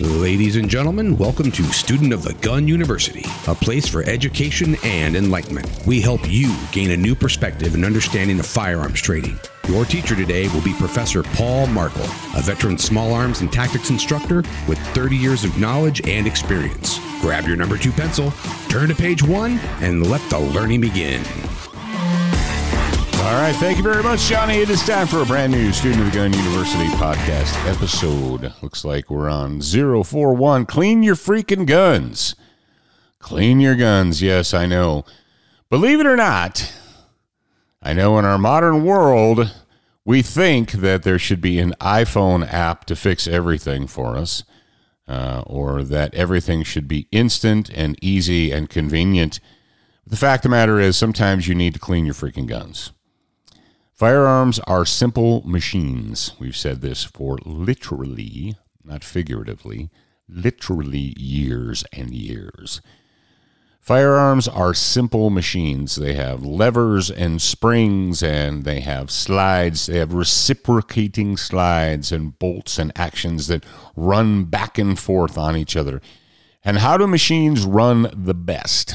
Ladies and gentlemen, welcome to Student of the Gun University, a place for education and enlightenment. We help you gain a new perspective and understanding of firearms trading. Your teacher today will be Professor Paul Markel, a veteran small arms and tactics instructor with 30 years of knowledge and experience. Grab your number two pencil, turn to page one, and let the learning begin. All right, thank you very much, Johnny. It is time for a brand new Student of the Gun University podcast episode. Looks like we're on 041. Clean your freaking guns. Clean your guns. Yes, I know. Believe it or not, I know in our modern world, we think that there should be an iPhone app to fix everything for us, uh, or that everything should be instant and easy and convenient. The fact of the matter is, sometimes you need to clean your freaking guns. Firearms are simple machines. We've said this for literally, not figuratively, literally years and years. Firearms are simple machines. They have levers and springs, and they have slides. They have reciprocating slides and bolts and actions that run back and forth on each other. And how do machines run the best?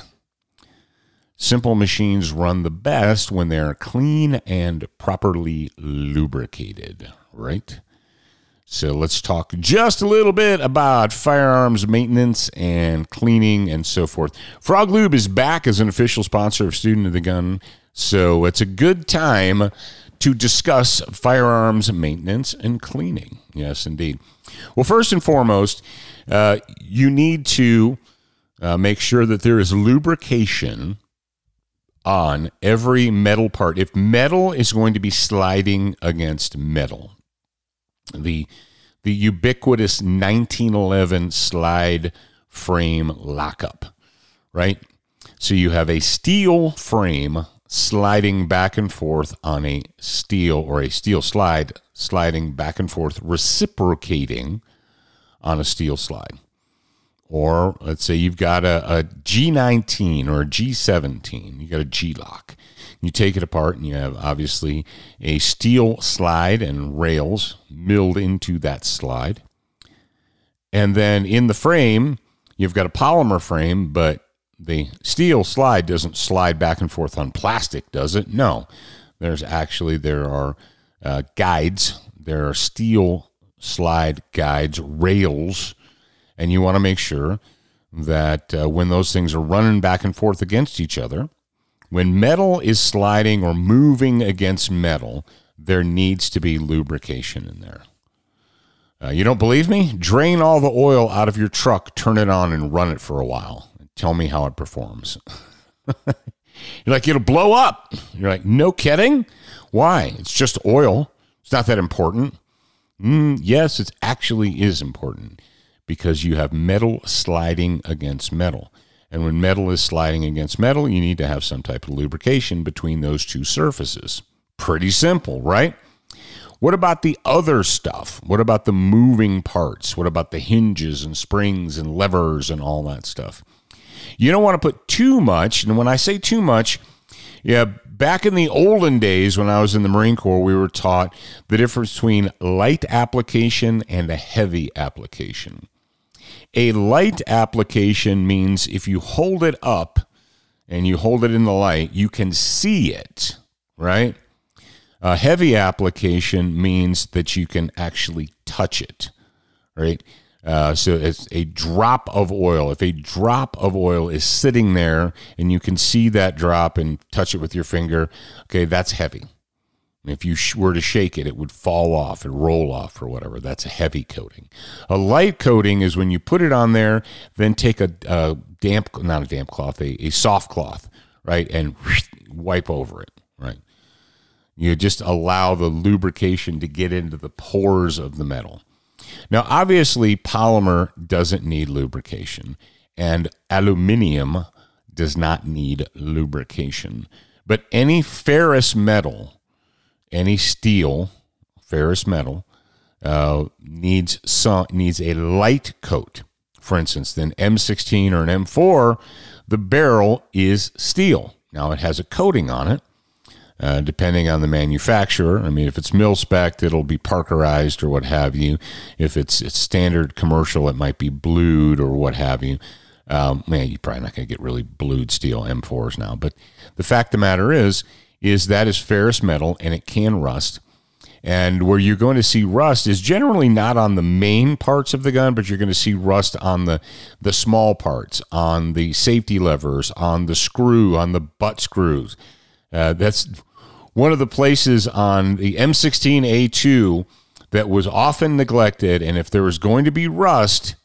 Simple machines run the best when they're clean and properly lubricated, right? So let's talk just a little bit about firearms maintenance and cleaning and so forth. FrogLube is back as an official sponsor of Student of the Gun, so it's a good time to discuss firearms maintenance and cleaning. Yes, indeed. Well, first and foremost, uh, you need to uh, make sure that there is lubrication on every metal part. If metal is going to be sliding against metal, the the ubiquitous 1911 slide frame lockup, right? So you have a steel frame sliding back and forth on a steel or a steel slide sliding back and forth reciprocating on a steel slide. Or let's say you've got a a G19 or a G17, you got a Glock. You take it apart and you have obviously a steel slide and rails milled into that slide. And then in the frame, you've got a polymer frame, but the steel slide doesn't slide back and forth on plastic, does it? No. There's actually, there are uh, guides, there are steel slide guides, rails and you want to make sure that uh, when those things are running back and forth against each other, when metal is sliding or moving against metal, there needs to be lubrication in there. Uh, you don't believe me? Drain all the oil out of your truck, turn it on, and run it for a while. Tell me how it performs. You're like, it'll blow up. You're like, no kidding? Why? It's just oil. It's not that important. Mm, yes, it actually is important because you have metal sliding against metal. And when metal is sliding against metal, you need to have some type of lubrication between those two surfaces. Pretty simple, right? What about the other stuff? What about the moving parts? What about the hinges and springs and levers and all that stuff? You don't want to put too much. And when I say too much, yeah, back in the olden days when I was in the Marine Corps, we were taught the difference between light application and a heavy application. A light application means if you hold it up and you hold it in the light, you can see it, right? A heavy application means that you can actually touch it, right? Uh, so it's a drop of oil. If a drop of oil is sitting there and you can see that drop and touch it with your finger, okay, that's heavy. If you were to shake it, it would fall off and roll off or whatever. That's a heavy coating. A light coating is when you put it on there, then take a, a damp, not a damp cloth, a, a soft cloth, right, and wipe over it, right. You just allow the lubrication to get into the pores of the metal. Now, obviously, polymer doesn't need lubrication, and aluminium does not need lubrication. But any ferrous metal, any steel, ferrous metal, uh, needs some needs a light coat. For instance, then M16 or an M4, the barrel is steel. Now it has a coating on it, uh, depending on the manufacturer. I mean, if it's mil spec, it'll be Parkerized or what have you. If it's, it's standard commercial, it might be blued or what have you. Um, man, you're probably not going to get really blued steel M4s now. But the fact of the matter is, is that is ferrous metal and it can rust. And where you're going to see rust is generally not on the main parts of the gun, but you're going to see rust on the the small parts, on the safety levers, on the screw, on the butt screws. Uh, that's one of the places on the M16A2 that was often neglected. And if there was going to be rust,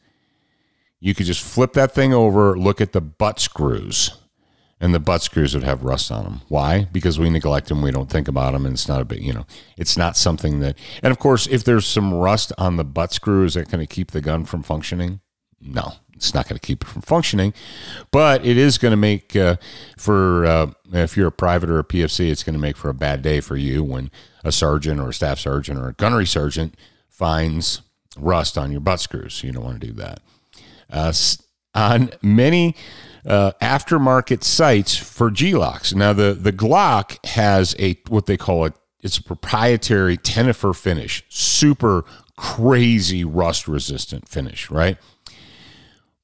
you could just flip that thing over, look at the butt screws and the butt screws would have rust on them. Why? Because we neglect them, we don't think about them, and it's not a bit, you know, it's not something that. And of course, if there's some rust on the butt screw, is that going to keep the gun from functioning? No, it's not going to keep it from functioning, but it is going to make uh, for uh, if you're a private or a PFC, it's going to make for a bad day for you when a sergeant or a staff sergeant or a gunnery sergeant finds rust on your butt screws. You don't want to do that. Uh, on many uh, aftermarket sights for Glocks. Now the the Glock has a what they call it. It's a proprietary Tenifer finish, super crazy rust resistant finish, right?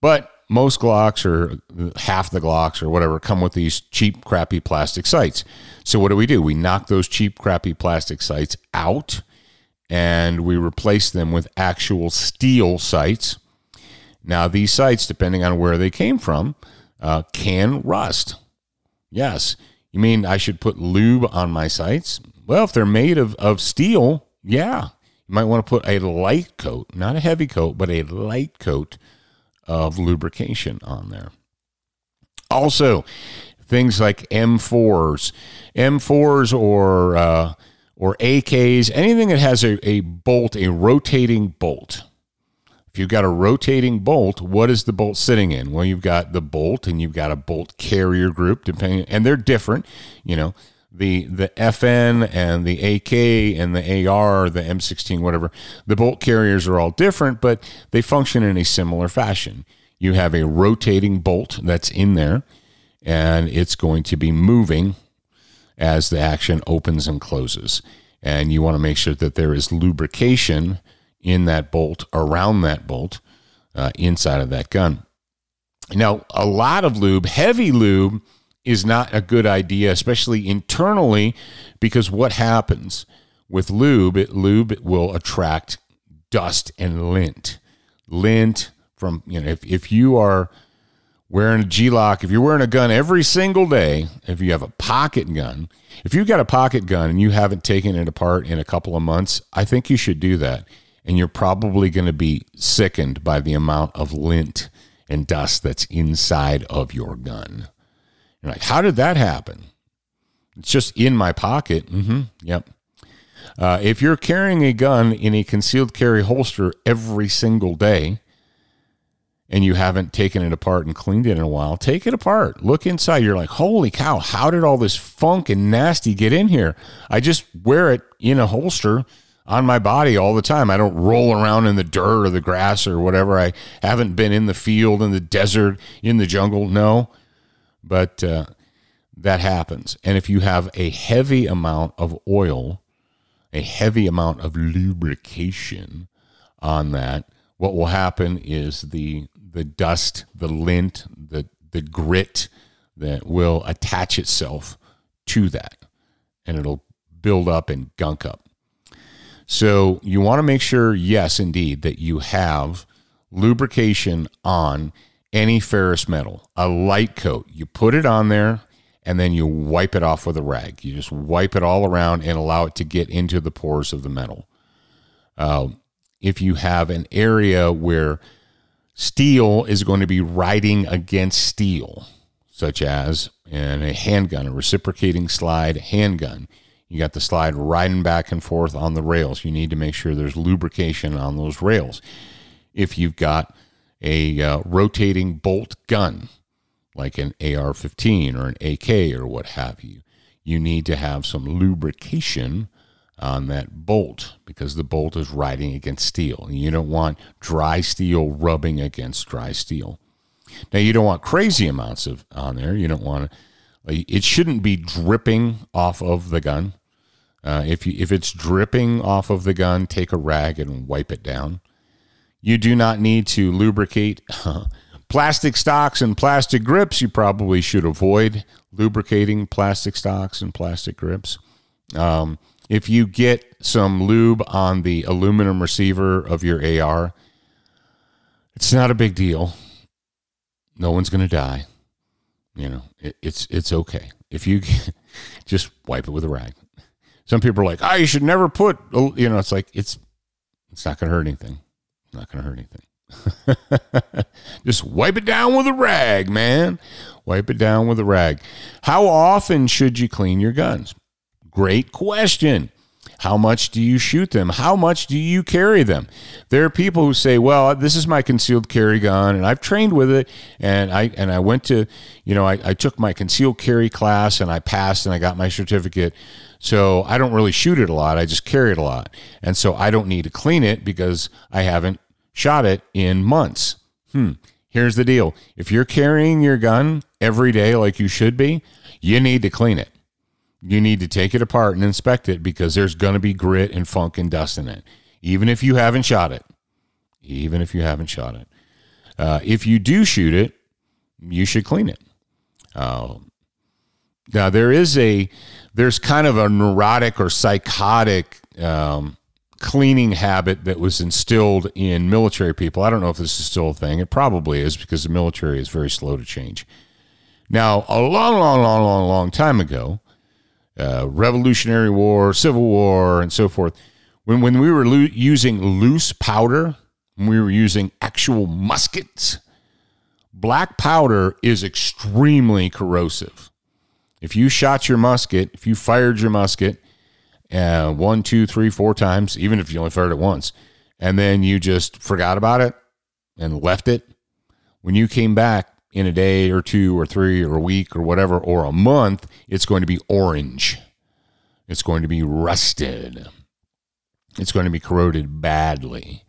But most Glocks or half the Glocks or whatever come with these cheap, crappy plastic sights. So what do we do? We knock those cheap, crappy plastic sights out and we replace them with actual steel sights. Now, these sights, depending on where they came from, uh, can rust. Yes. You mean I should put lube on my sights? Well, if they're made of, of steel, yeah. You might want to put a light coat, not a heavy coat, but a light coat of lubrication on there. Also, things like M4s, M4s or uh, or AKs, anything that has a, a bolt, a rotating bolt if you've got a rotating bolt, what is the bolt sitting in? Well, you've got the bolt and you've got a bolt carrier group, depending, and they're different. You know, the the FN and the AK and the AR, the M16, whatever. The bolt carriers are all different, but they function in a similar fashion. You have a rotating bolt that's in there, and it's going to be moving as the action opens and closes. And you want to make sure that there is lubrication in that bolt, around that bolt, uh, inside of that gun. Now, a lot of lube, heavy lube, is not a good idea, especially internally, because what happens with lube, lube will attract dust and lint. Lint from, you know, if, if you are wearing a Glock, if you're wearing a gun every single day, if you have a pocket gun, if you've got a pocket gun and you haven't taken it apart in a couple of months, I think you should do that and you're probably going to be sickened by the amount of lint and dust that's inside of your gun. You're like, how did that happen? It's just in my pocket. Mm-hmm. Yep. Uh, if you're carrying a gun in a concealed carry holster every single day and you haven't taken it apart and cleaned it in a while, take it apart. Look inside. You're like, holy cow, how did all this funk and nasty get in here? I just wear it in a holster on my body all the time. I don't roll around in the dirt or the grass or whatever. I haven't been in the field, in the desert, in the jungle. No, but uh, that happens. And if you have a heavy amount of oil, a heavy amount of lubrication on that, what will happen is the the dust, the lint, the the grit that will attach itself to that, and it'll build up and gunk up. So you want to make sure, yes, indeed, that you have lubrication on any ferrous metal, a light coat. You put it on there and then you wipe it off with a rag. You just wipe it all around and allow it to get into the pores of the metal. Uh, if you have an area where steel is going to be riding against steel, such as in a handgun, a reciprocating slide handgun, you got the slide riding back and forth on the rails. You need to make sure there's lubrication on those rails. If you've got a uh, rotating bolt gun, like an AR 15 or an AK or what have you, you need to have some lubrication on that bolt because the bolt is riding against steel. You don't want dry steel rubbing against dry steel. Now, you don't want crazy amounts of on there. You don't want It shouldn't be dripping off of the gun. Uh, if you if it's dripping off of the gun, take a rag and wipe it down. You do not need to lubricate plastic stocks and plastic grips. You probably should avoid lubricating plastic stocks and plastic grips. Um, if you get some lube on the aluminum receiver of your AR, it's not a big deal. No one's going to die. You know, it, it's it's okay if you just wipe it with a rag. Some people are like, "Ah, oh, you should never put," you know, it's like it's it's not going to hurt anything. Not going to hurt anything. just wipe it down with a rag, man. Wipe it down with a rag. How often should you clean your guns? Great question. How much do you shoot them? How much do you carry them? There are people who say, "Well, this is my concealed carry gun, and I've trained with it, and I and I went to, you know, I, I took my concealed carry class, and I passed, and I got my certificate. So I don't really shoot it a lot. I just carry it a lot, and so I don't need to clean it because I haven't shot it in months." Hmm. Here's the deal: if you're carrying your gun every day like you should be, you need to clean it you need to take it apart and inspect it because there's going to be grit and funk and dust in it, even if you haven't shot it. Even if you haven't shot it. Uh, if you do shoot it, you should clean it. Uh, now there is a there's kind of a neurotic or psychotic um, cleaning habit that was instilled in military people. I don't know if this is still a thing. It probably is because the military is very slow to change. Now, a long, long, long, long, long time ago, uh, Revolutionary War, Civil War, and so forth. When, when we were lo- using loose powder, when we were using actual muskets, black powder is extremely corrosive. If you shot your musket, if you fired your musket uh, one, two, three, four times, even if you only fired it once, and then you just forgot about it and left it, when you came back, in a day or two or three or a week or whatever, or a month, it's going to be orange. It's going to be rusted. It's going to be corroded badly.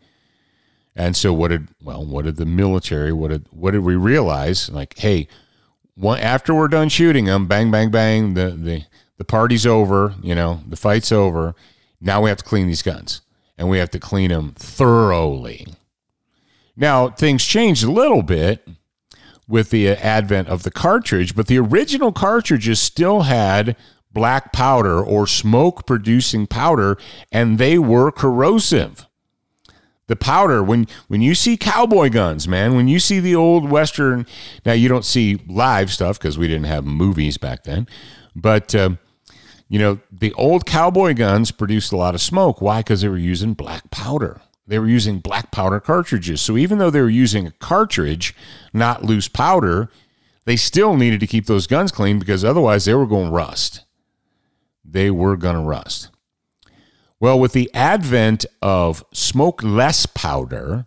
And so what did well, what did the military, what did what did we realize? Like, hey, after we're done shooting them, bang, bang, bang, the, the the party's over, you know, the fight's over. Now we have to clean these guns. And we have to clean them thoroughly. Now, things changed a little bit with the advent of the cartridge, but the original cartridges still had black powder or smoke producing powder, and they were corrosive. The powder, when when you see cowboy guns, man, when you see the old western, now you don't see live stuff because we didn't have movies back then, but uh, you know the old cowboy guns produced a lot of smoke. Why? Because they were using black powder they were using black powder cartridges. So even though they were using a cartridge, not loose powder, they still needed to keep those guns clean because otherwise they were going to rust. They were going to rust. Well, with the advent of smokeless powder,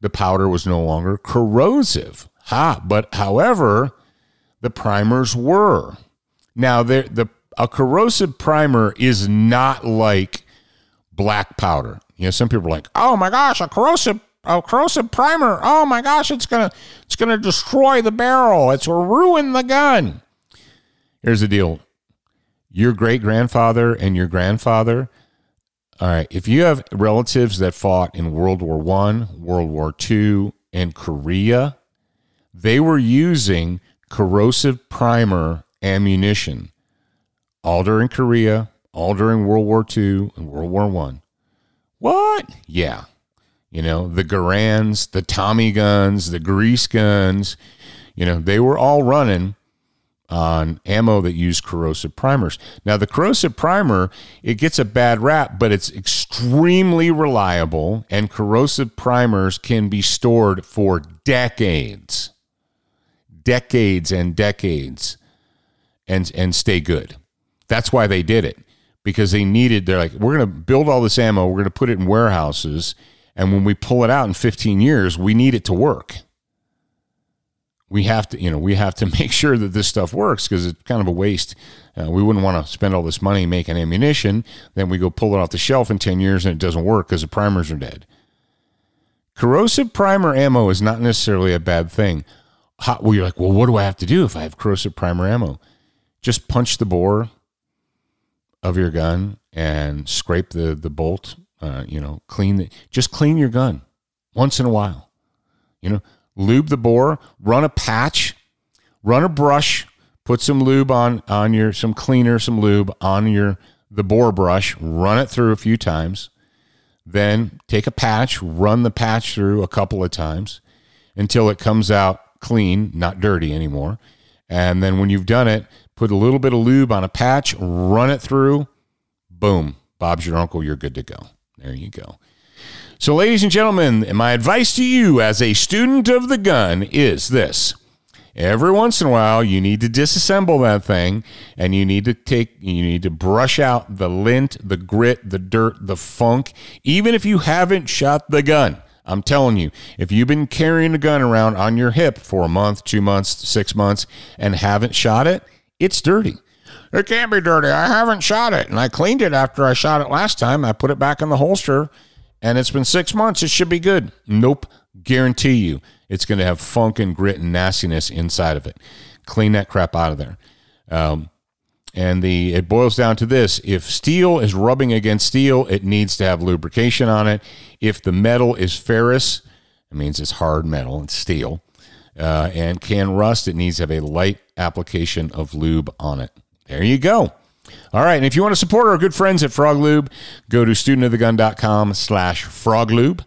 the powder was no longer corrosive. Ha, but however, the primers were. Now, the a corrosive primer is not like black powder. You know, some people are like, "Oh my gosh, a corrosive a corrosive primer. Oh my gosh, it's gonna it's gonna destroy the barrel. It's gonna ruin the gun." Here's the deal: your great grandfather and your grandfather. All right, if you have relatives that fought in World War One, World War Two, and Korea, they were using corrosive primer ammunition all during Korea, all during World War II and World War One. What? Yeah. You know, the Garands, the Tommy guns, the grease guns, you know, they were all running on ammo that used corrosive primers. Now, the corrosive primer, it gets a bad rap, but it's extremely reliable, and corrosive primers can be stored for decades, decades and decades, and, and stay good. That's why they did it because they needed, they're like, we're going to build all this ammo, we're going to put it in warehouses. And when we pull it out in 15 years, we need it to work. We have to, you know, we have to make sure that this stuff works because it's kind of a waste. Uh, we wouldn't want to spend all this money making ammunition. Then we go pull it off the shelf in 10 years and it doesn't work because the primers are dead. Corrosive primer ammo is not necessarily a bad thing. hot, well, you're like, well, what do I have to do if I have corrosive primer ammo? Just punch the bore of your gun and scrape the the bolt. Uh, you know, clean the, just clean your gun once in a while. You know, lube the bore, run a patch, run a brush, put some lube on on your some cleaner, some lube on your the bore brush, run it through a few times. Then take a patch, run the patch through a couple of times until it comes out clean, not dirty anymore. And then when you've done it, put a little bit of lube on a patch, run it through, boom, Bob's your uncle, you're good to go. There you go. So, ladies and gentlemen, my advice to you as a student of the gun is this. Every once in a while, you need to disassemble that thing and you need to take, you need to brush out the lint, the grit, the dirt, the funk, even if you haven't shot the gun. I'm telling you, if you've been carrying a gun around on your hip for a month, two months, six months, and haven't shot it, it's dirty. It can't be dirty. I haven't shot it. And I cleaned it after I shot it last time. I put it back in the holster and it's been six months. It should be good. Nope. Guarantee you it's going to have funk and grit and nastiness inside of it. Clean that crap out of there. Um, and the it boils down to this: if steel is rubbing against steel, it needs to have lubrication on it. If the metal is ferrous, it means it's hard metal it's steel, uh, and can rust. It needs to have a light application of lube on it. There you go. All right, and if you want to support our good friends at FrogLube, go to studentofthegun.com slash froglube.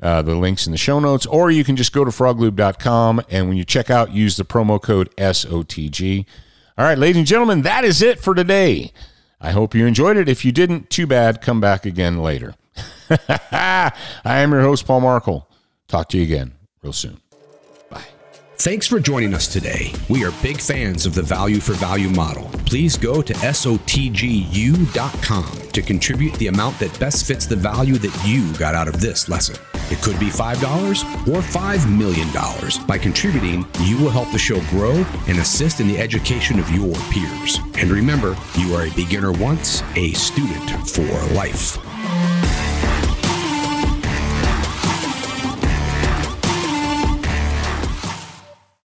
Uh, the links in the show notes, or you can just go to froglube.com and when you check out, use the promo code SOTG. All right, ladies and gentlemen, that is it for today. I hope you enjoyed it. If you didn't, too bad. Come back again later. I am your host, Paul Markel. Talk to you again real soon. Thanks for joining us today. We are big fans of the value for value model. Please go to SOTGU.com to contribute the amount that best fits the value that you got out of this lesson. It could be $5 or $5 million. By contributing, you will help the show grow and assist in the education of your peers. And remember, you are a beginner once, a student for life.